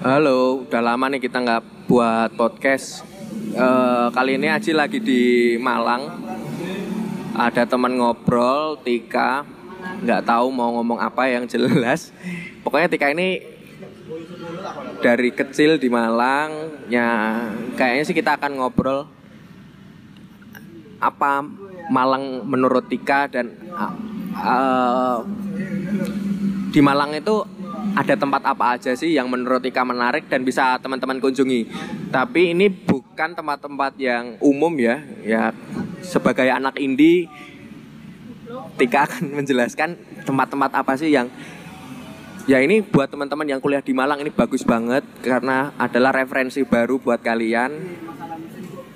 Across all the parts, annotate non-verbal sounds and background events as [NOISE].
Halo, udah lama nih kita nggak buat podcast. Eh, kali ini Aji lagi di Malang. Ada teman ngobrol, Tika. Nggak tahu mau ngomong apa yang jelas. Pokoknya Tika ini dari kecil di Malang. Ya, kayaknya sih kita akan ngobrol apa Malang menurut Tika dan eh, di Malang itu ada tempat apa aja sih yang menurut Ika menarik dan bisa teman-teman kunjungi. Tapi ini bukan tempat-tempat yang umum ya. Ya sebagai anak indie Tika akan [LAUGHS] menjelaskan tempat-tempat apa sih yang ya ini buat teman-teman yang kuliah di Malang ini bagus banget karena adalah referensi baru buat kalian.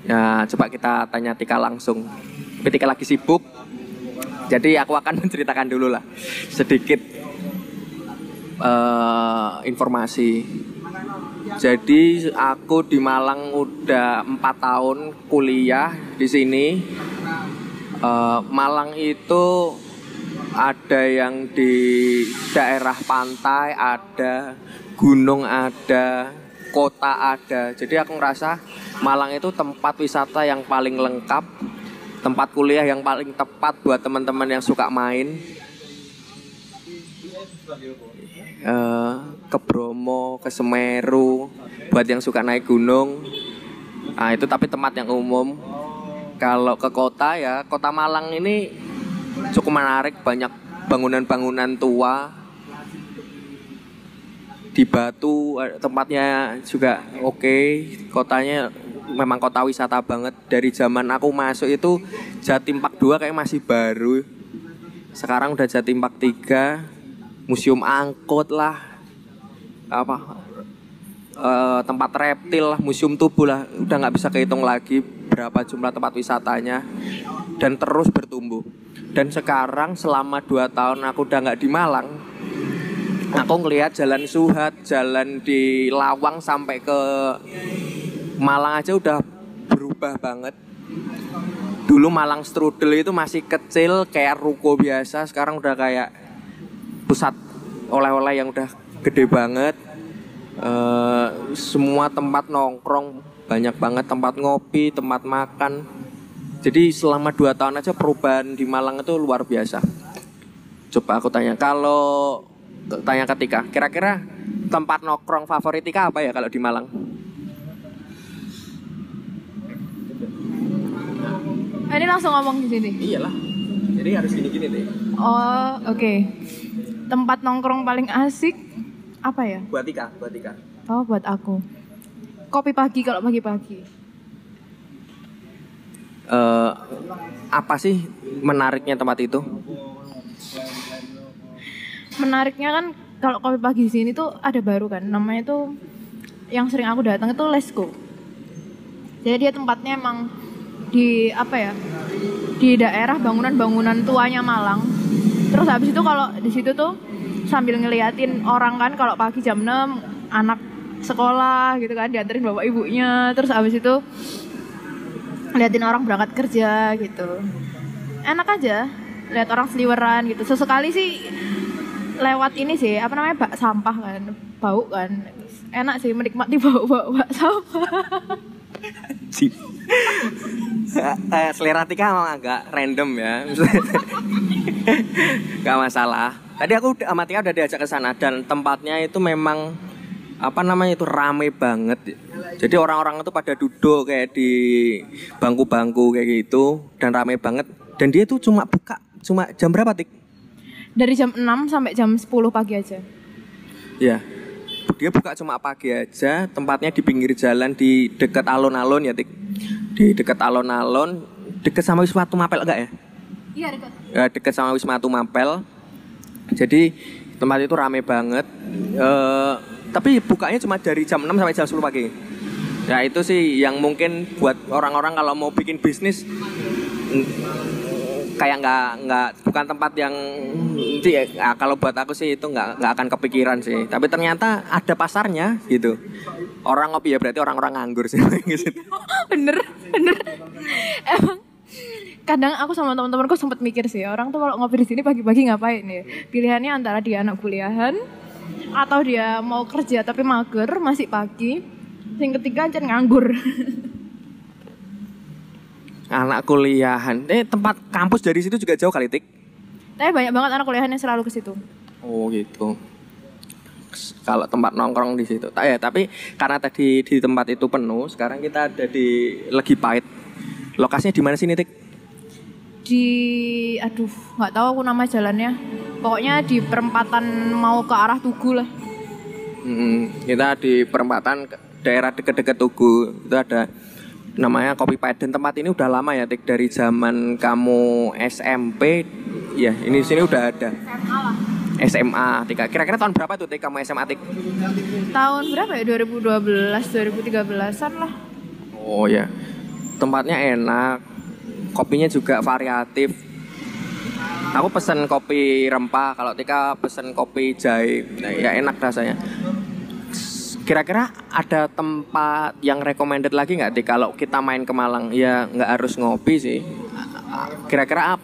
Ya coba kita tanya Tika langsung. Tapi Tika lagi sibuk. Jadi aku akan [LAUGHS] menceritakan dulu lah sedikit uh, informasi. Jadi aku di Malang udah empat tahun kuliah di sini. Uh, Malang itu ada yang di daerah pantai, ada gunung, ada kota, ada. Jadi aku ngerasa Malang itu tempat wisata yang paling lengkap, tempat kuliah yang paling tepat buat teman-teman yang suka main uh, ke Bromo, ke Semeru, buat yang suka naik gunung. Nah, itu tapi tempat yang umum. Kalau ke kota ya, kota Malang ini cukup menarik, banyak bangunan-bangunan tua. Di Batu eh, tempatnya juga oke, okay. kotanya memang kota wisata banget. Dari zaman aku masuk itu Jatim Park 2 kayak masih baru. Sekarang udah Jatim Park 3 museum angkut lah. Apa? Uh, tempat reptil lah museum tubuh lah. Udah nggak bisa kehitung lagi berapa jumlah tempat wisatanya. Dan terus bertumbuh. Dan sekarang selama dua tahun aku udah nggak di Malang aku ngelihat jalan Suhat jalan di Lawang sampai ke Malang aja udah berubah banget. Dulu Malang strudel itu masih kecil kayak ruko biasa. Sekarang udah kayak pusat oleh-oleh yang udah gede banget. Uh, semua tempat nongkrong banyak banget tempat ngopi tempat makan. Jadi selama dua tahun aja perubahan di Malang itu luar biasa. Coba aku tanya kalau tanya ketika kira-kira tempat nongkrong favorit Ika apa ya kalau di Malang? Ini langsung ngomong di sini? Iyalah jadi harus gini-gini deh. Oh oke. okay tempat nongkrong paling asik apa ya? Buat Tika, buat Tika. Oh, buat aku. Kopi pagi kalau pagi-pagi. Uh, apa sih menariknya tempat itu? Menariknya kan kalau kopi pagi di sini tuh ada baru kan, namanya tuh yang sering aku datang itu Lesko. Jadi dia tempatnya emang di apa ya? Di daerah bangunan-bangunan tuanya Malang terus habis itu kalau di situ tuh sambil ngeliatin orang kan kalau pagi jam 6 anak sekolah gitu kan dianterin bapak ibunya. Terus habis itu liatin orang berangkat kerja gitu. Enak aja lihat orang seliweran gitu. Sesekali sih lewat ini sih apa namanya bak sampah kan bau kan. Enak sih menikmati [LAUGHS] bau bau bak sampah eh, selera Tika memang agak random ya. [LAUGHS] Gak masalah. Tadi aku sama Tika udah diajak ke sana dan tempatnya itu memang apa namanya itu rame banget. Jadi orang-orang itu pada duduk kayak di bangku-bangku kayak gitu dan rame banget. Dan dia tuh cuma buka cuma jam berapa Tik? Dari jam 6 sampai jam 10 pagi aja. Ya. Dia buka cuma pagi aja, tempatnya di pinggir jalan di dekat alun-alun ya Tik di dekat alon-alon dekat sama Wisma Mapel enggak ya? Iya dekat. Ya, dekat sama Wisma Mapel. Jadi tempat itu rame banget. Uh, tapi bukanya cuma dari jam 6 sampai jam 10 pagi. Ya itu sih yang mungkin buat orang-orang kalau mau bikin bisnis kayak nggak nggak bukan tempat yang ya, kalau buat aku sih itu nggak nggak akan kepikiran sih tapi ternyata ada pasarnya gitu orang ngopi ya berarti orang-orang nganggur sih [LAUGHS] gitu. bener bener emang kadang aku sama teman-temanku sempat mikir sih orang tuh kalau ngopi di sini pagi-pagi ngapain ya pilihannya antara dia anak kuliahan atau dia mau kerja tapi mager masih pagi. Yang ketiga ancen nganggur. [LAUGHS] Anak kuliahan. Eh tempat kampus dari situ juga jauh kali tik. tapi banyak banget anak kuliahan yang selalu ke situ. Oh gitu. Kalau tempat nongkrong di situ. Ta- Ya, tapi karena tadi di tempat itu penuh, sekarang kita ada di Legi Pahit. Lokasinya di mana sih Tik? Di aduh, nggak tahu aku nama jalannya. Pokoknya di perempatan mau ke arah Tugu lah. Hmm, kita di perempatan daerah deket-deket Tugu. Itu ada namanya Kopi Pahit dan tempat ini udah lama ya Tik dari zaman kamu SMP. Ya, ini sini udah ada. SMA Tika. Kira-kira tahun berapa tuh Tik kamu SMA Tik? Tahun berapa ya? 2012, 2013-an lah. Oh ya, tempatnya enak, kopinya juga variatif. Aku pesen kopi rempah, kalau Tika pesen kopi jahe, nah, ya enak rasanya. Kira-kira ada tempat yang recommended lagi nggak Tika kalau kita main ke Malang? Ya nggak harus ngopi sih. Kira-kira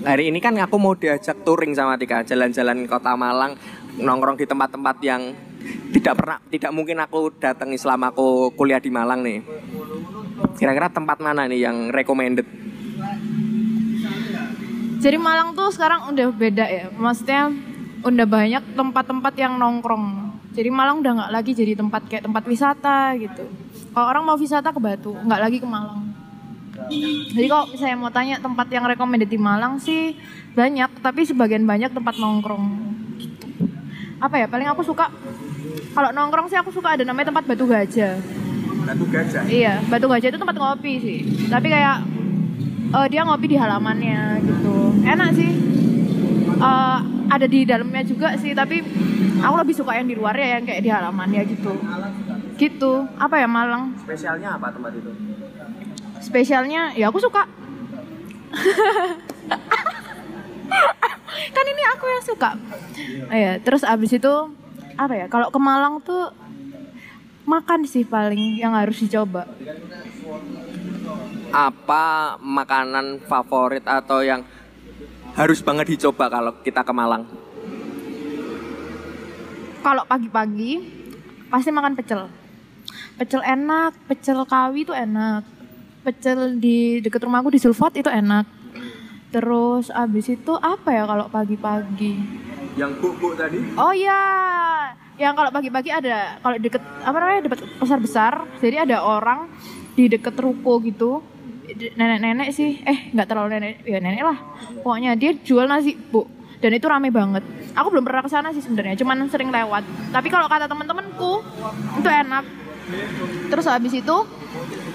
hari ini kan aku mau diajak touring sama Tika, jalan-jalan kota Malang, nongkrong di tempat-tempat yang tidak pernah, tidak mungkin aku datangi selama aku kuliah di Malang nih. Kira-kira tempat mana nih yang recommended? Jadi Malang tuh sekarang udah beda ya. Maksudnya udah banyak tempat-tempat yang nongkrong. Jadi Malang udah nggak lagi jadi tempat kayak tempat wisata gitu. Kalau orang mau wisata ke Batu, nggak lagi ke Malang. Jadi kalau misalnya mau tanya tempat yang recommended di Malang sih banyak, tapi sebagian banyak tempat nongkrong. Gitu. Apa ya? Paling aku suka kalau nongkrong sih aku suka ada namanya tempat Batu Gajah. Batu Gajah. Iya, Batu Gajah itu tempat ngopi sih. Tapi kayak eh, dia ngopi di halamannya gitu. Enak sih. Eh, ada di dalamnya juga sih, tapi aku lebih suka yang di luar ya yang kayak di halamannya gitu. Gitu. Apa ya Malang? Spesialnya apa tempat itu? Spesialnya ya aku suka. [LAUGHS] kan ini aku yang suka. Iya, terus abis itu apa ya? Kalau ke Malang tuh makan sih paling yang harus dicoba. Apa makanan favorit atau yang harus banget dicoba kalau kita ke Malang? kalau pagi-pagi pasti makan pecel. Pecel enak, pecel kawi itu enak. Pecel di deket rumahku di Sulfat itu enak. Terus abis itu apa ya kalau pagi-pagi? Yang buk-buk tadi? Oh iya, yang kalau pagi-pagi ada kalau deket apa namanya deket pasar besar. Jadi ada orang di deket ruko gitu. Nenek-nenek sih, eh nggak terlalu nenek, ya nenek lah. Pokoknya dia jual nasi bu, dan itu rame banget. Aku belum pernah ke sana sih sebenarnya, cuman sering lewat. Tapi kalau kata teman-temanku itu enak. Terus habis itu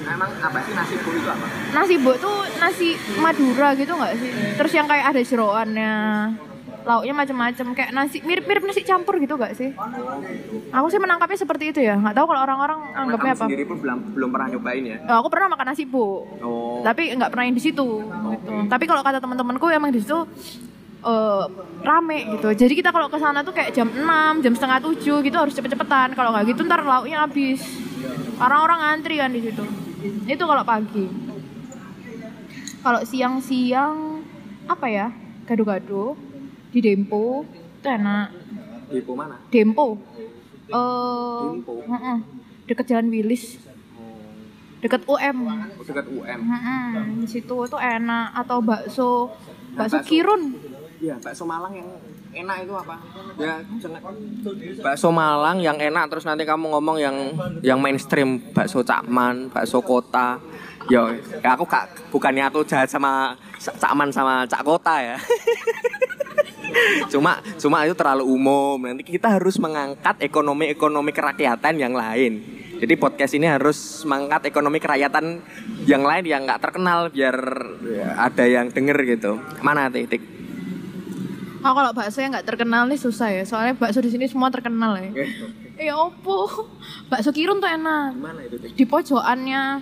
Emang apa sih nasi buk itu apa? nasi bu tuh nasi Madura gitu nggak sih? Terus yang kayak ada jeroannya, lauknya macam-macam kayak nasi mirip-mirip nasi campur gitu gak sih? Aku sih menangkapnya seperti itu ya. Nggak tahu kalau orang-orang anggapnya apa. sendiri pun belum, belum pernah nyobain ya? Oh, aku pernah makan nasi bu, Oh. tapi nggak pernah yang di situ. Gitu. Tapi kalau kata teman-temanku emang di situ eh, rame gitu. Jadi kita kalau ke sana tuh kayak jam 6, jam setengah 7 gitu harus cepet-cepetan. Kalau nggak gitu ntar lauknya habis. Orang-orang ngantri kan di situ. Itu kalau pagi. Kalau siang-siang apa ya? Gado-gado di Dempo itu enak. Di mana? Dempo. Eh, Dempo? heeh. deket Jalan Wilis, deket UM. Oh, dekat UM. Mm-mm, di situ tuh enak atau bakso bakso bakso. Kirun. Iya, bakso Malang yang enak itu apa? Ya. Bakso Malang yang enak terus nanti kamu ngomong yang yang mainstream, bakso Cakman, bakso kota. Yo, ya aku kak, bukannya aku jahat sama Sa- Cakman sama Cak Kota ya. [LAUGHS] cuma cuma itu terlalu umum. Nanti kita harus mengangkat ekonomi-ekonomi kerakyatan yang lain. Jadi podcast ini harus mengangkat ekonomi kerakyatan yang lain yang nggak terkenal biar ada yang denger gitu. Mana titik? Oh kalau bakso yang nggak terkenal nih susah ya. Soalnya bakso di sini semua terkenal ya. Ya opo. Bakso Kirun tuh enak. Mana itu? Di pojokannya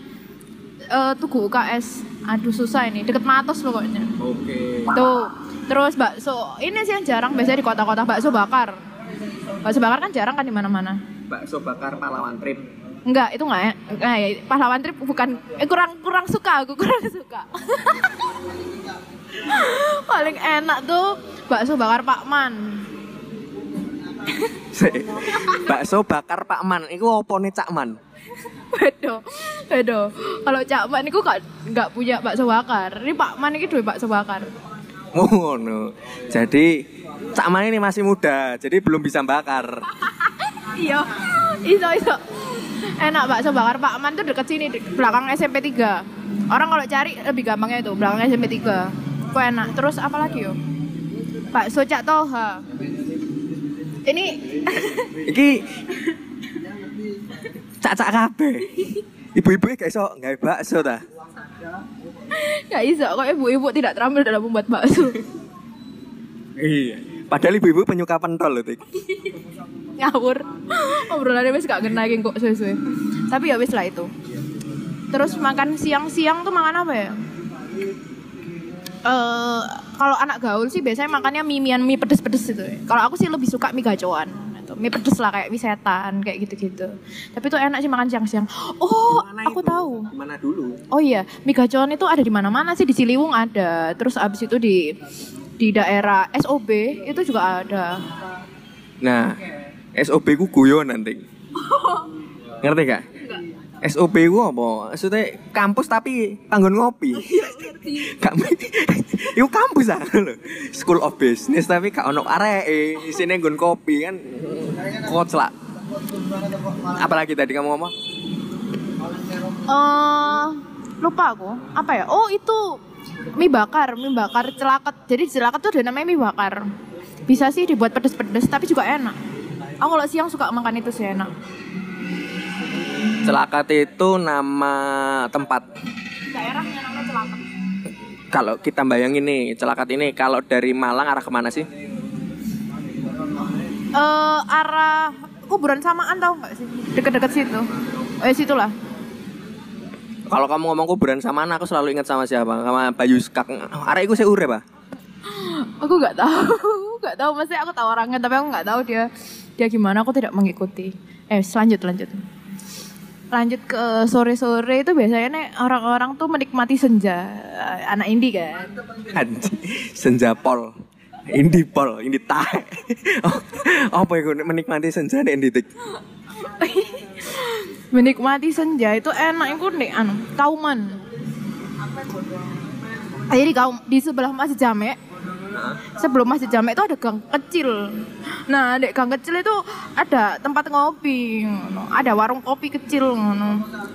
eh, Tugu UKS. Aduh susah ini. Deket Matos pokoknya. Oke. Tuh. Terus bakso ini sih yang jarang biasanya di kota-kota bakso bakar. Bakso bakar kan jarang kan di mana-mana. Bakso bakar pahlawan trip. Enggak, itu enggak ya. Nah, ya, pahlawan trip bukan eh kurang kurang suka aku, kurang suka. [LAUGHS] Paling enak tuh bakso bakar Pak Man. [LAUGHS] Bakso bakar Pak Man iku opone Cak Man Bedo, bedo. Kalau Cak Man itu gak nggak punya bakso bakar. Ini Pak Man ini dua bakso bakar. [LAUGHS] ngono jadi Cak Man ini masih muda jadi belum bisa bakar [LAUGHS] Iya, iso iso. Enak bakso bakar Pak Man tuh deket sini, di belakang SMP 3 Orang kalau cari lebih gampangnya itu belakang SMP 3 Kok enak. Terus apa lagi yo? Bakso Cak Toha. Ini [LAUGHS] iki cak-cak kabeh ibu-ibu gak iso gawe bakso ta nggak iso. Kok ibu-ibu tidak terampil dalam membuat bakso. iya padahal ibu-ibu penyuka pentol loh Tik. ngawur obrolannya wis gak kena kok sesuai tapi ya wis lah itu terus makan siang-siang tuh makan apa ya eh kalau anak gaul sih biasanya makannya mie mian mie pedes-pedes itu kalau aku sih lebih suka mie gacoan gitu. mie pedes lah kayak mie setan kayak gitu-gitu. Tapi tuh enak sih makan siang-siang. Oh aku tahu. Mana dulu? Oh iya, mie gacoan itu ada di mana-mana sih di Ciliwung ada. Terus abis itu di di daerah SOB itu juga ada. nah SOB ku guyon nanti [LAUGHS] ngerti gak SOB ku apa? Maksudnya kampus tapi panggon ngopi. Gak Iku kampus ah lho. School of Business tapi gak ono areke, isine nggon kopi kan. Koclak. Apalagi tadi kamu ngomong? eh lupa aku. Apa ya? Oh, itu mie bakar, mie bakar celaket. Jadi celaket tuh ada namanya mie bakar. Bisa sih dibuat pedes-pedes tapi juga enak. Aku kalau siang suka makan itu sih enak. Celakat itu nama tempat. Daerahnya namanya celaket. Kalau kita bayangin nih, Celakat ini kalau dari Malang arah ke mana sih? Eh arah kuburan samaan tahu nggak sih? Deket-deket situ. Eh situlah. Kalau kamu ngomong kuburan sama anak, aku selalu ingat sama siapa? Sama Bayu Skak. Arek iku sik urip, Pak. Aku nggak tahu, [LAUGHS] nggak tahu. Maksudnya aku tahu orangnya, tapi aku nggak tahu dia dia gimana. Aku tidak mengikuti. Eh, selanjut lanjut. Lanjut ke sore-sore itu biasanya nih orang-orang tuh menikmati senja. Anak indie kan. Anjing. Senja pol. Indi pol, indi tae. Oh, [LAUGHS] apa iku menikmati senja nek Indi Tik? [LAUGHS] menikmati senja itu enak itu nih anu kauman. Jadi di kaum di sebelah masjid Jamek sebelum masjid Jamek itu ada gang kecil. Nah, di gang kecil itu ada tempat ngopi, ada warung kopi kecil.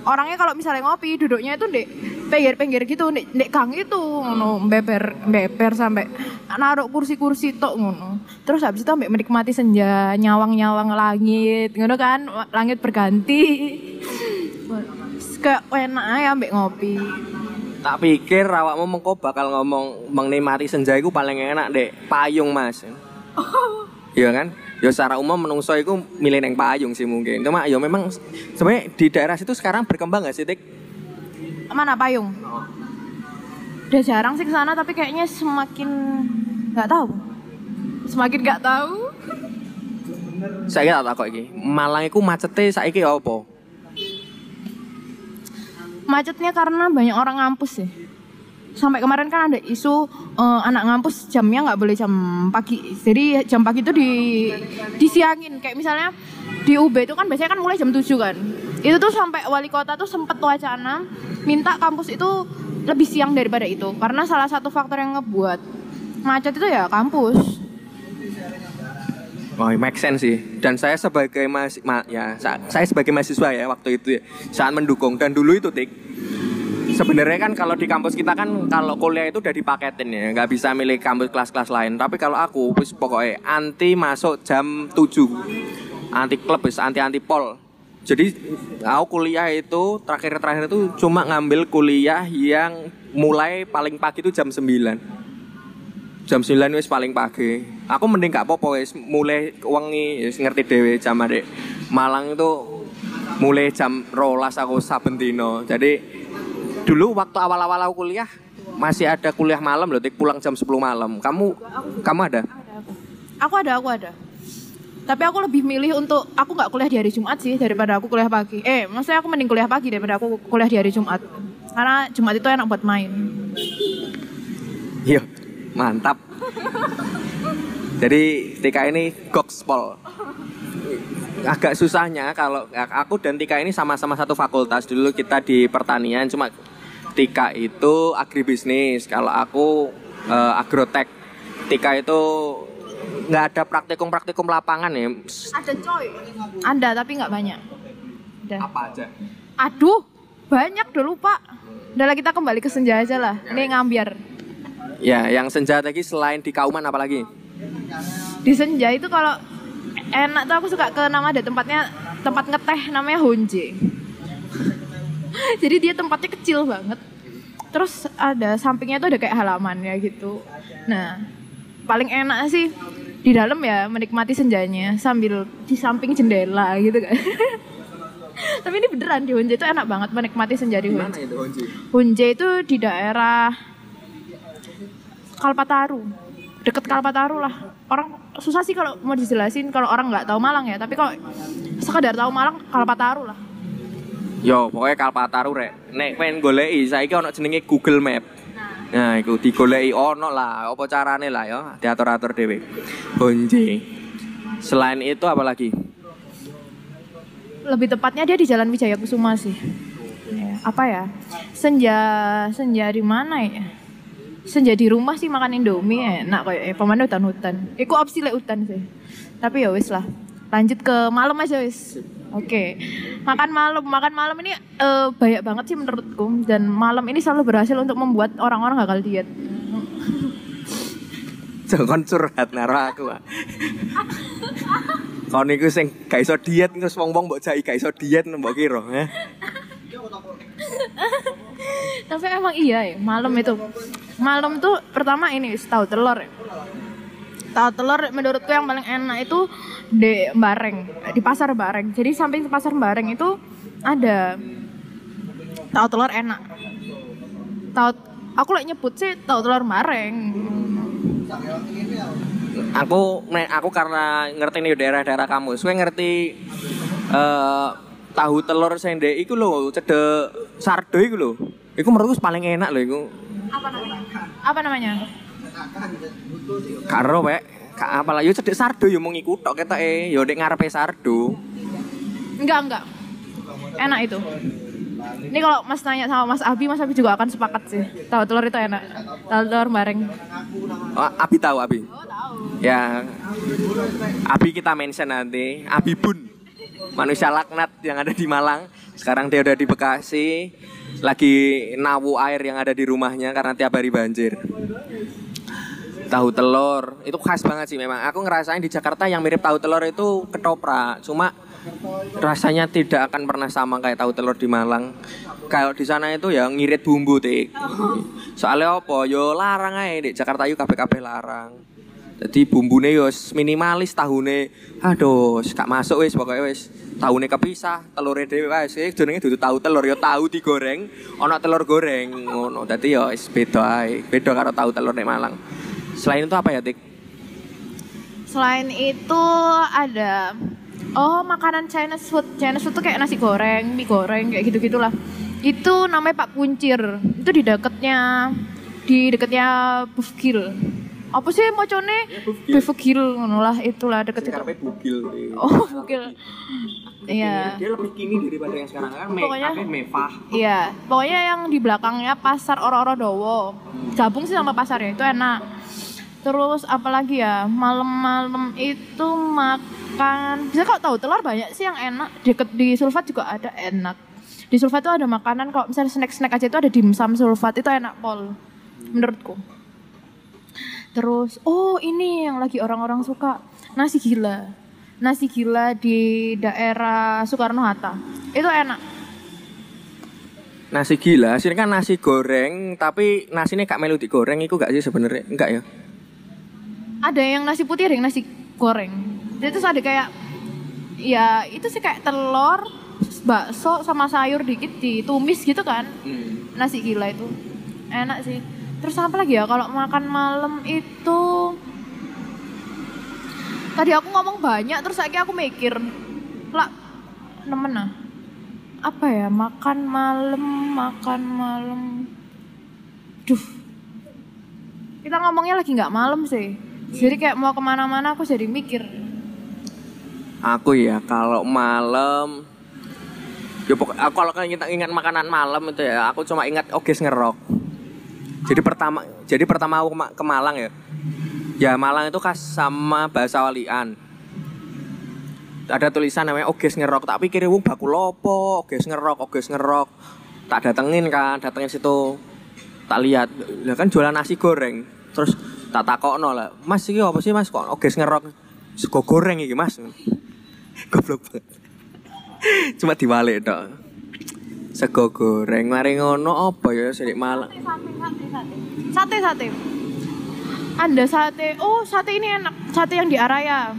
Orangnya kalau misalnya ngopi, duduknya itu di pinggir-pinggir gitu, di, di gang itu, ngono, beber, beber sampai naruh kursi-kursi tok ngono. Terus habis itu sampai menikmati senja, nyawang-nyawang langit, ngono kan, langit berganti. Kayak enak ya ambek ngopi. Tak pikir awakmu mengko bakal ngomong menikmati senja iku paling enak dek payung, Mas. [LAUGHS] Iya kan? Ya secara umum menungso iku milih neng payung sih mungkin. Cuma ya memang sebenarnya di daerah situ sekarang berkembang gak sih, Tik? Mana payung? Udah jarang sih ke sana tapi kayaknya semakin nggak tahu. Semakin nggak tahu. Saya tak takut iki. Malang iku macete saiki apa? Macetnya karena banyak orang ngampus sih. Sampai kemarin kan ada isu eh, anak ngampus jamnya nggak boleh jam pagi. Jadi jam pagi itu di disiangin. Kayak misalnya di UB itu kan biasanya kan mulai jam 7 kan. Itu tuh sampai wali kota tuh sempet wacana minta kampus itu lebih siang daripada itu. Karena salah satu faktor yang ngebuat macet itu ya kampus. Oh, make sense sih. Dan saya sebagai mas, ma- ya, sa- saya sebagai mahasiswa ya waktu itu ya, sangat mendukung. Dan dulu itu tik, sebenarnya kan kalau di kampus kita kan kalau kuliah itu udah dipaketin ya, nggak bisa milih kampus kelas-kelas lain. Tapi kalau aku, wis pokoknya anti masuk jam 7 anti klub, wis anti anti pol. Jadi aku kuliah itu terakhir-terakhir itu cuma ngambil kuliah yang mulai paling pagi itu jam 9 jam 9 wis paling pagi. Aku mending gak apa-apa wis mulai wengi wis ngerti dhewe jam adek Malang itu mulai jam rolas aku saben dino. Jadi dulu waktu awal-awal aku kuliah masih ada kuliah malam loh, pulang jam 10 malam. Kamu kamu ada? Aku ada, aku ada. Tapi aku lebih milih untuk aku nggak kuliah di hari Jumat sih daripada aku kuliah pagi. Eh, maksudnya aku mending kuliah pagi daripada aku kuliah di hari Jumat. Karena Jumat itu enak buat main. Iya, mantap. [LAUGHS] Jadi TK ini gokspol. agak susahnya kalau aku dan Tika ini sama-sama satu fakultas dulu kita di pertanian cuma Tika itu agribisnis kalau aku uh, agrotek Tika itu nggak ada praktikum-praktikum lapangan ya Ada coy. Ada tapi nggak banyak. Udah. apa aja Aduh, banyak dulu pak. Udah lah kita kembali ke senja aja lah. Ini ngambiar. Ya yang senja lagi selain di Kauman apalagi Di senja itu kalau enak tuh aku suka ke nama ada tempatnya tempat ngeteh namanya Honje. [LAUGHS] Jadi dia tempatnya kecil banget. Terus ada sampingnya tuh ada kayak halaman ya gitu. Nah, paling enak sih di dalam ya menikmati senjanya sambil di samping jendela gitu kan. [LAUGHS] Tapi ini beneran di Honje itu enak banget menikmati senja di Honje. Hunje itu di daerah Kalpataru. Deket Kalpataru lah. Orang susah sih kalau mau dijelasin kalau orang nggak tahu Malang ya. Tapi kalau sekedar tahu Malang Kalpataru lah. Yo, pokoknya Kalpataru rek. Nek pengen goleki saiki ono jenenge Google Map. Nah, iku digoleki. Ono lah, apa carane lah ya, diatur-atur dhewe. Bonje. Selain itu apa lagi? lebih tepatnya dia di Jalan Wijaya Kusuma sih. Ya, apa ya? Senja senja di mana ya senja di rumah sih makan indomie enak kayak eh, pemandu hutan hutan Iku opsi lek hutan sih tapi ya wis lah lanjut ke malam aja wis oke makan malam makan malam ini eh, banyak banget sih menurutku dan malam ini selalu berhasil untuk membuat orang-orang gagal diet Jangan curhat naro aku. ah. Kon niku sing gak iso diet terus wong-wong mbok jai gak iso diet mbok kira, eh? Tapi emang iya ya malam itu malam tuh pertama ini tahu telur ya. tahu telur menurutku yang paling enak itu di Bareng di pasar Bareng jadi samping pasar Bareng itu ada tahu telur enak tahu aku lagi nyebut sih tahu telur Bareng Aku aku karena ngerti nih daerah-daerah kamu, suwe ngerti eh tahu telur sing ndek iku lho, cedek sardo iku lho. Iku menurutku paling enak lho iku. apa namanya apa namanya Karo wek, Kak apa lah yo cedek sardo yo mung iku tok ketoke, yo ndek ngarepe sardo. enggak enggak enak itu ini kalau Mas nanya sama Mas Abi, Mas Abi juga akan sepakat sih. Tahu telur itu enak. Tahu telur bareng. Oh, Abi tahu Abi. Ya, Abi kita mention nanti. Abi Bun, manusia laknat yang ada di Malang. Sekarang dia udah di Bekasi, lagi nawu air yang ada di rumahnya karena tiap hari banjir. Tahu telur itu khas banget sih memang. Aku ngerasain di Jakarta yang mirip tahu telur itu ketoprak, cuma rasanya tidak akan pernah sama kayak tahu telur di Malang. Kalau di sana itu ya ngirit bumbu tik. Soalnya apa? Yo larang aja di Jakarta yuk kabeh-kabeh larang. Jadi bumbune yo wis minimalis tahune. Aduh, gak masuk wis pokoknya wis. Tahune kepisah, telure dhewe. Iki jenenge dudu tahu telur yo tahu digoreng, ana telur goreng ngono. Dadi yo wis beda ae. Beda karo tahu telur nek Malang. Selain itu apa ya, Tik? Selain itu ada oh makanan Chinese food. Chinese food tuh kayak nasi goreng, mie goreng kayak gitu-gitulah. Itu namanya Pak Kuncir. Itu di deketnya di deketnya Bufkil. Apa sih mocone? Bufkil ngono lah itulah deket itu. bugil. Oh, Bufkil. Iya. Dia lebih kini daripada yang sekarang kan me, Pokoknya- apa, mevah. Iya, pokoknya yang di belakangnya pasar Oro-Oro Dowo. Gabung sih sama pasarnya itu enak. Terus apalagi ya, malam-malam itu makan. Bisa kok tahu telur banyak sih yang enak. Deket di Sulfat juga ada enak. Di Sulfat itu ada makanan kalau misalnya snack-snack aja itu ada dimsum Sulfat itu enak pol. Menurutku. Terus, oh ini yang lagi orang-orang suka nasi gila. Nasi gila di daerah Soekarno Hatta. Itu enak. Nasi gila, sini kan nasi goreng, tapi nasinya gak melu digoreng, itu gak sih sebenarnya? Enggak ya? ada yang nasi putih ada yang nasi goreng jadi terus ada kayak ya itu sih kayak telur bakso sama sayur dikit ditumis gitu kan nasi gila itu enak sih terus apa lagi ya? Kalau makan malam itu tadi aku ngomong banyak terus lagi aku mikir lah nemen ah. Apa ya? Makan malam makan malam. Duh. Kita ngomongnya lagi nggak malam sih. Jadi kayak mau ke mana-mana aku jadi mikir. Aku ya kalau malam Ya pokok, aku kalau ingat, ingat makanan malam itu ya, aku cuma ingat oges ngerok. Jadi pertama, jadi pertama aku ke Malang ya. Ya Malang itu khas sama bahasa walian. Ada tulisan namanya oges ngerok, tak pikir wong baku lopo, oges ngerok, oges ngerok. Tak datengin kan, datengin situ. Tak lihat, lah kan jualan nasi goreng. Terus tak takokno lah, Mas iki apa sih Mas kok oges ngerok? Sego goreng iki Mas. [LAUGHS] Goblok banget. Cuma diwalik tok. Sego goreng mari ngono apa ya sik malang. Sate, sate, sate. Sate, sate. Anda sate. Oh, sate ini enak. Sate yang di Araya.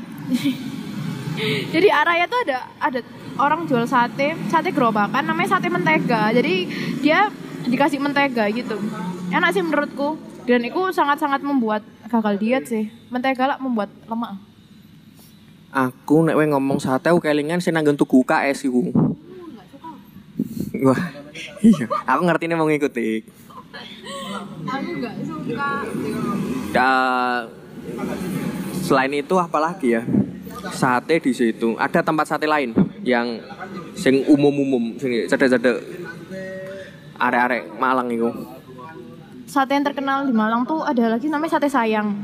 [LAUGHS] Jadi Araya tuh ada ada orang jual sate, sate gerobakan namanya sate mentega. Jadi dia dikasih mentega gitu. Enak sih menurutku. Dan itu sangat-sangat membuat gagal diet sih. Mentega lah membuat lemak. Aku nek ngomong sate aku kelingan sing nanggon tuku KS iku. Wah. Iya, aku ngerti mau ngikuti. Aku nggak suka. Ya, selain itu apalagi ya? Sate di situ. Ada tempat sate lain yang sing umum-umum sing cedek-cedek arek-arek Malang itu. Sate yang terkenal di Malang tuh ada lagi namanya sate sayang.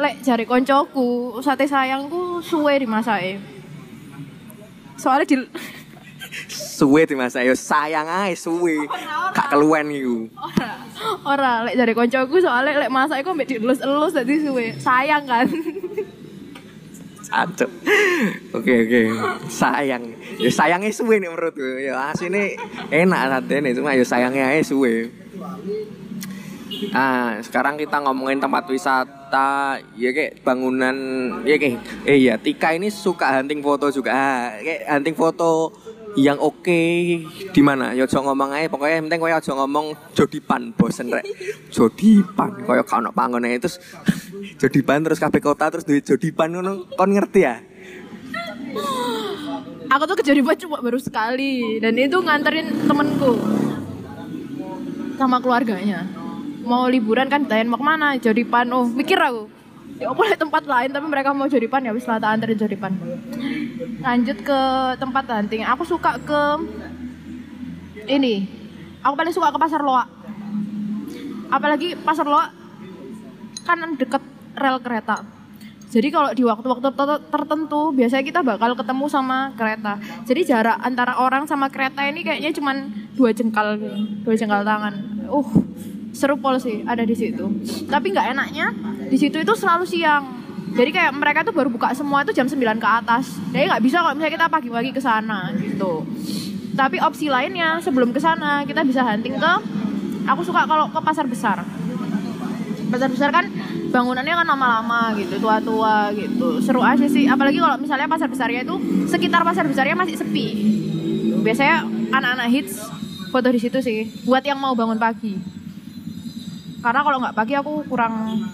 Lek jari koncoku, sate sayangku suwe dimasake. Soalnya di Suwe di masa yo sayang ae suwe. Gak keluwen iku. ora ora lek jari koncoku soalnya lek masak iku mbek dielus-elus dadi suwe. Sayang kan. Satu. Oke oke. Sayang. Ya sayangnya suwe nih menurutku. Ya asine enak satene cuma ya sayangnya ae suwe. Ah, sekarang kita ngomongin tempat wisata, ya kayak bangunan, ya kayak, eh ya Tika ini suka hunting foto juga, ah, kayak hunting foto yang oke di mana? Ya ojo ngomong aja, pokoknya yang penting kowe ojo ngomong jodipan, bosen rek, jodipan, koyo kau pangon aja terus [LAUGHS] jodipan terus kabeh kota terus duit jodipan ngono, kon ngerti ya? Aku tuh kejadian cuma baru sekali dan itu nganterin temenku sama keluarganya. Mau liburan kan ditanyain mau ke mana? Jodipan. Oh, mikir aku. Ya boleh tempat lain tapi mereka mau jodipan ya wis lah tak anterin jodipan. Lanjut ke tempat hunting. Aku suka ke ini. Aku paling suka ke pasar loak. Apalagi pasar loak kan deket rel kereta. Jadi kalau di waktu-waktu ter- tertentu biasanya kita bakal ketemu sama kereta. Jadi jarak antara orang sama kereta ini kayaknya cuman dua jengkal, dua jengkal tangan. Uh, seru pol sih ada di situ. Tapi nggak enaknya di situ itu selalu siang. Jadi kayak mereka tuh baru buka semua itu jam 9 ke atas. Jadi nggak bisa kalau misalnya kita pagi-pagi ke sana gitu. Tapi opsi lainnya sebelum ke sana kita bisa hunting ke aku suka kalau ke pasar besar. Pasar besar kan bangunannya kan lama-lama gitu, tua-tua gitu. Seru aja sih. Apalagi kalau misalnya pasar besarnya itu sekitar pasar besarnya masih sepi. Biasanya anak-anak hits foto di situ sih. Buat yang mau bangun pagi. Karena kalau nggak pagi aku kurang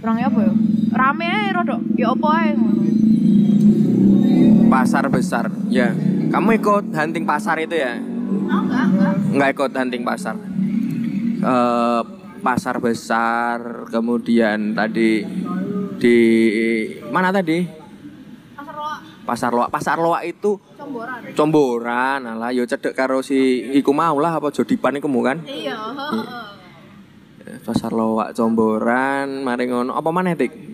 kurang ya apa ya? Rame aja rodok. Ya apa aja. Pasar besar, ya. Kamu ikut hunting pasar itu ya? Oh, enggak, enggak. Nggak ikut hunting pasar. Eh pasar besar, kemudian tadi di mana tadi? Pasar loak, Pasar Loak. Pasar Loak itu comboran. comboran, alah yo cedek karo si iku mau lah apa jodipan iku kan? Iya. Pasar Loak comboran, mari ngono. Apa maneh Tik?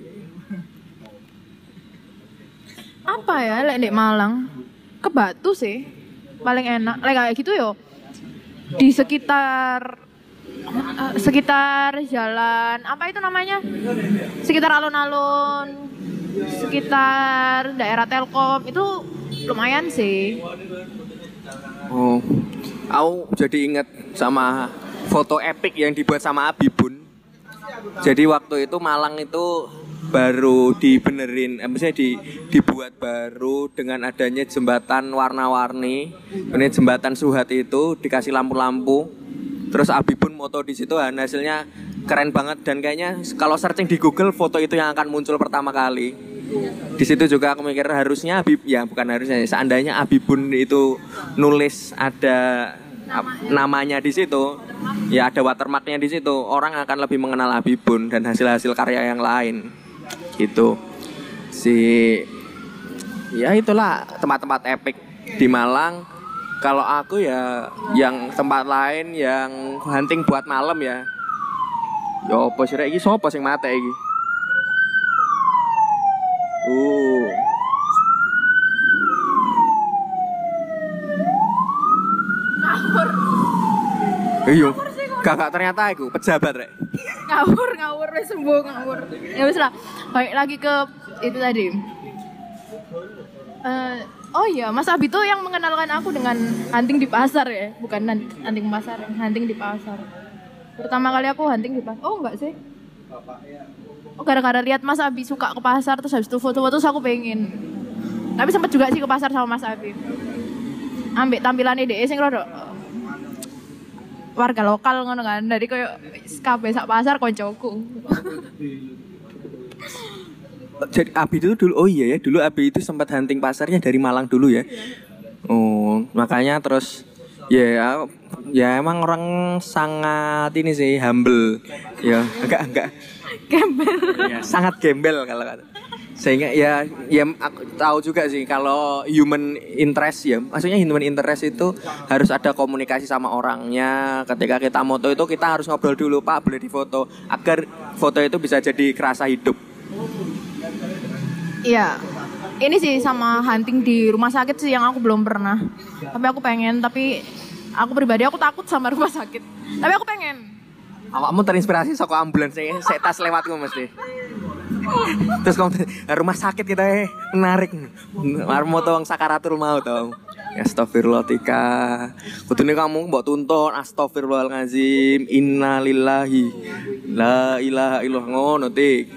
apa ya lek di Malang ke Batu sih paling enak lek kayak gitu yo di sekitar eh, sekitar jalan apa itu namanya sekitar alun-alun sekitar daerah Telkom itu lumayan sih Oh, aku jadi inget sama foto epic yang dibuat sama Abibun. Jadi waktu itu Malang itu baru dibenerin, eh, maksudnya di, dibuat baru dengan adanya jembatan warna-warni. Ini jembatan Suhat itu dikasih lampu-lampu. Terus Abibun moto di situ dan hasilnya keren banget dan kayaknya kalau searching di Google foto itu yang akan muncul pertama kali. Di situ juga aku mikir harusnya Habib ya bukan harusnya seandainya Abibun itu nulis ada ap- namanya di situ ya ada watermarknya di situ orang akan lebih mengenal Abibun dan hasil-hasil karya yang lain gitu si ya itulah tempat-tempat epic di Malang. Kalau aku ya yang tempat lain yang hunting buat malam ya. Yo apa sih iki sapa sing mate iki? Uh. Iya. Kakak ternyata aku pejabat rek. ngawur, ngawur, wis sembuh ngawur. Ya wis lah. Balik lagi ke itu tadi. Eh, oh iya, Mas Abi tuh yang mengenalkan aku dengan hunting di pasar ya, bukan hunting pasar, hunting di pasar. Pertama kali aku hunting di pasar. Oh enggak sih? Oh gara-gara lihat Mas Abi suka ke pasar terus habis itu foto-foto terus aku pengen. Tapi sempat juga sih ke pasar sama Mas Abi. Ambek tampilannya deh sing rodok warga lokal ngono kan. Dari koyo kabeh sak pasar koncoku. Jadi Abi itu dulu oh iya ya, dulu Abi itu sempat hunting pasarnya dari Malang dulu ya. Oh, makanya terus ya ya emang orang sangat ini sih humble. Ya, enggak enggak. Gembel. Ya, sangat gembel kalau kata. Sehingga ya ya aku tahu juga sih kalau human interest ya. Maksudnya human interest itu harus ada komunikasi sama orangnya. Ketika kita moto itu kita harus ngobrol dulu, Pak, boleh difoto agar foto itu bisa jadi kerasa hidup. Iya. Ini sih sama hunting di rumah sakit sih yang aku belum pernah. Tapi aku pengen, tapi aku pribadi aku takut sama rumah sakit. Tapi aku pengen. Awakmu terinspirasi saka ambulans saya tas lewatku mesti. Terus kamu rumah sakit kita eh menarik. Marmo tong sakaratul maut tong. Astagfirullah tika. Kudune kamu mbok tuntun astagfirullahalazim. Innalillahi la ilaha illallah ngono tik.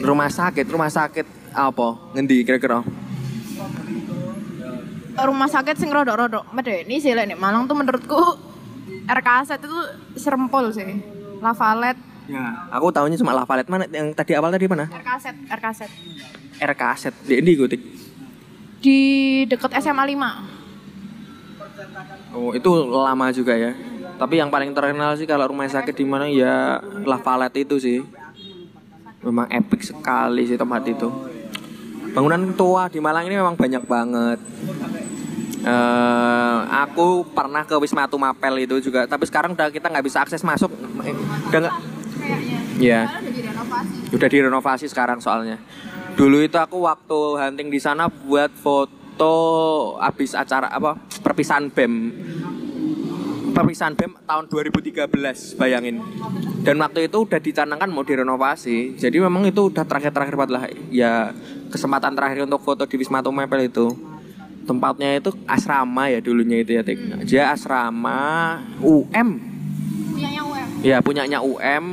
Rumah sakit, rumah sakit apa? Ngendi kira-kira? Rumah sakit sing rodok-rodok. Ini sih nek Malang tuh menurutku RKZ itu serempol sih. Lavalet, Ya, aku tahunya cuma Lavalet mana yang tadi awal tadi mana? RKZ, RKZ. RKZ. Di tik. Di deket SMA 5. Oh, itu lama juga ya. Tapi yang paling terkenal sih kalau rumah sakit di mana ya Lavalet itu sih. Memang epic sekali sih tempat itu. Bangunan tua di Malang ini memang banyak banget. eh aku pernah ke Wisma Atlet Mapel itu juga, tapi sekarang udah kita nggak bisa akses masuk. Udah nggak? Kayaknya. Iya. Karena udah direnovasi. Udah direnovasi sekarang soalnya. Dulu itu aku waktu hunting di sana buat foto habis acara apa? Perpisahan BEM. Perpisahan BEM tahun 2013, bayangin. Dan waktu itu udah dicanangkan mau direnovasi. Jadi memang itu udah terakhir-terakhir banget lah. Ya kesempatan terakhir untuk foto di Wisma Atlet Mapel itu. Tempatnya itu asrama ya dulunya itu ya, Tik. Dia asrama UM Punyanya UM. Ya punyanya UM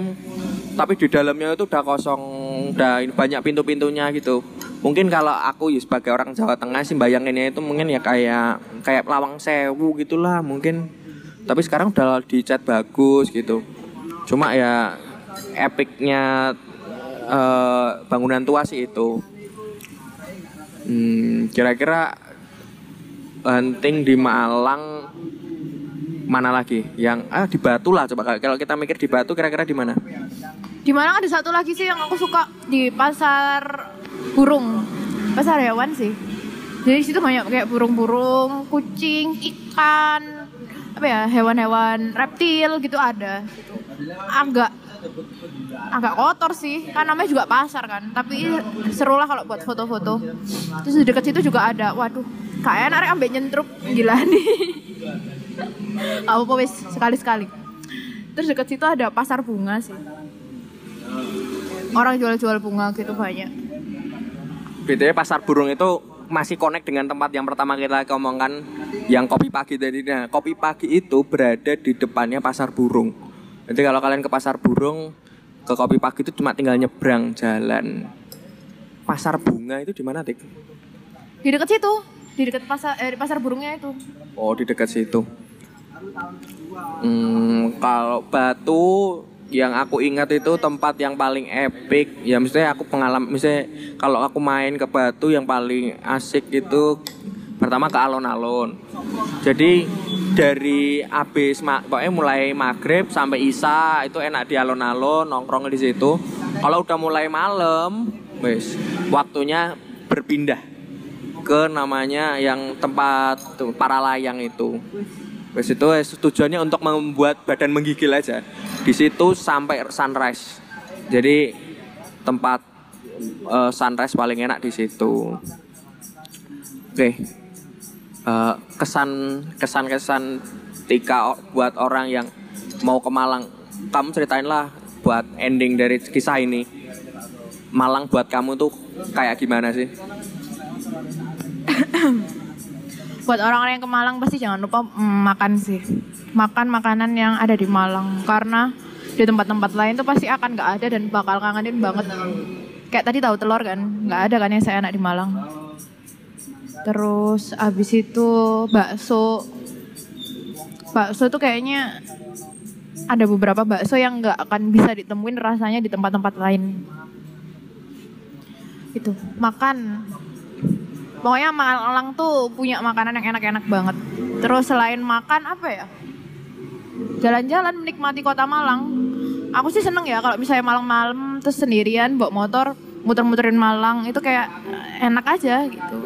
Tapi di dalamnya itu udah kosong Udah banyak pintu-pintunya gitu. Mungkin kalau aku ya sebagai orang Jawa Tengah sih bayanginnya itu mungkin ya kayak Kayak Lawang Sewu gitulah mungkin. Tapi sekarang udah dicat bagus gitu. Cuma ya epicnya eh, bangunan tua sih itu. Hmm, Kira-kira hunting di Malang mana lagi? Yang ah di Batu lah coba kalau kita mikir di Batu kira-kira di mana? Di Malang ada satu lagi sih yang aku suka di pasar burung, pasar hewan sih. Jadi situ banyak kayak burung-burung, kucing, ikan, apa ya hewan-hewan reptil gitu ada. Agak agak kotor sih, kan namanya juga pasar kan. Tapi seru lah kalau buat foto-foto. Terus di dekat situ juga ada, waduh, kayak narik ambek nyentrup gila nih. [LAUGHS] apa wis sekali-sekali. Terus dekat situ ada pasar bunga sih. Orang jual-jual bunga gitu banyak. BTW pasar burung itu masih connect dengan tempat yang pertama kita ngomongkan yang kopi pagi tadi. Nah, kopi pagi itu berada di depannya pasar burung. Jadi kalau kalian ke pasar burung ke kopi pagi itu cuma tinggal nyebrang jalan. Pasar bunga itu di mana, Tik? Di dekat situ, di dekat pasar eh, di pasar burungnya itu. Oh, di dekat situ. Hmm, kalau Batu yang aku ingat itu tempat yang paling epic. Ya misalnya aku pengalaman misalnya kalau aku main ke Batu yang paling asik itu pertama ke alon-alon. Jadi dari abis pokoknya mulai maghrib sampai isya itu enak di alon-alon nongkrong di situ. Kalau udah mulai malam wes waktunya berpindah ke namanya yang tempat tuh, para layang itu. Wes itu tujuannya untuk membuat badan menggigil aja. Di situ sampai sunrise. Jadi tempat eh, sunrise paling enak di situ. Oke. Eh, kesan kesan kesan Tika buat orang yang mau ke Malang. Kamu ceritainlah buat ending dari kisah ini. Malang buat kamu tuh kayak gimana sih? [CLEARS THROAT] Buat orang-orang yang ke Malang pasti jangan lupa mm, makan sih. Makan makanan yang ada di Malang karena di tempat-tempat lain tuh pasti akan nggak ada dan bakal kangenin banget. Kayak tadi tahu telur kan, nggak ada kan yang saya enak di Malang. Terus abis itu bakso. Bakso tuh kayaknya ada beberapa bakso yang nggak akan bisa ditemuin rasanya di tempat-tempat lain. Itu makan Pokoknya Malang tuh punya makanan yang enak-enak banget. Terus selain makan apa ya? Jalan-jalan menikmati kota Malang. Aku sih seneng ya kalau misalnya malam-malam terus sendirian bawa motor muter-muterin Malang itu kayak enak aja gitu.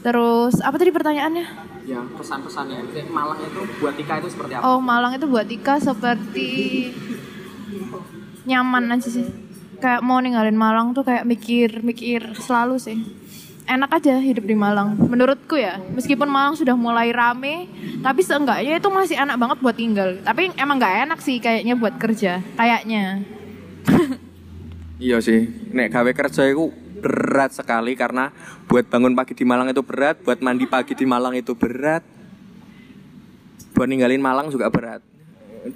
Terus apa tadi pertanyaannya? Ya pesan-pesannya Malang itu buat Tika itu seperti Oh Malang itu buat Tika seperti nyaman aja sih. Kayak mau ninggalin Malang tuh kayak mikir-mikir selalu sih. Enak aja hidup di Malang. Menurutku ya, meskipun Malang sudah mulai rame, tapi seenggaknya itu masih enak banget buat tinggal. Tapi emang nggak enak sih kayaknya buat kerja. Kayaknya. Iya sih, nek gawe kerja itu berat sekali karena buat bangun pagi di Malang itu berat, buat mandi pagi di Malang itu berat, buat ninggalin Malang juga berat.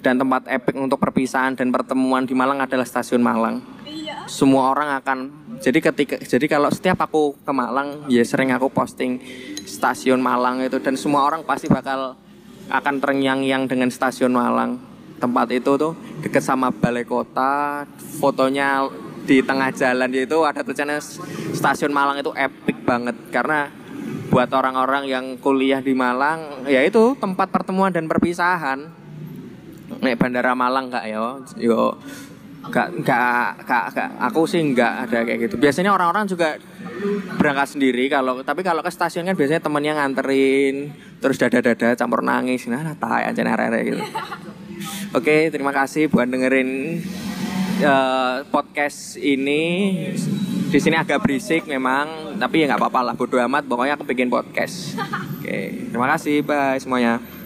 Dan tempat epic untuk perpisahan dan pertemuan di Malang adalah stasiun Malang. Semua orang akan jadi ketika jadi kalau setiap aku ke Malang ya sering aku posting stasiun Malang itu dan semua orang pasti bakal akan terngiang-ngiang dengan stasiun Malang. Tempat itu tuh deket sama balai kota, fotonya di tengah jalan itu ada tulisannya stasiun Malang itu epic banget karena buat orang-orang yang kuliah di Malang ya itu tempat pertemuan dan perpisahan. Nek Bandara Malang enggak ya? Yo enggak enggak enggak, enggak. aku sih enggak ada kayak gitu. Biasanya orang-orang juga berangkat sendiri kalau tapi kalau ke stasiun kan biasanya temennya nganterin terus dada-dada campur nangis nah tai aja arek gitu. Oke, terima kasih buat dengerin eh, podcast ini. Di sini agak berisik memang, tapi ya nggak apa-apa lah. Bodo amat, pokoknya aku bikin podcast. Oke, terima kasih, bye semuanya.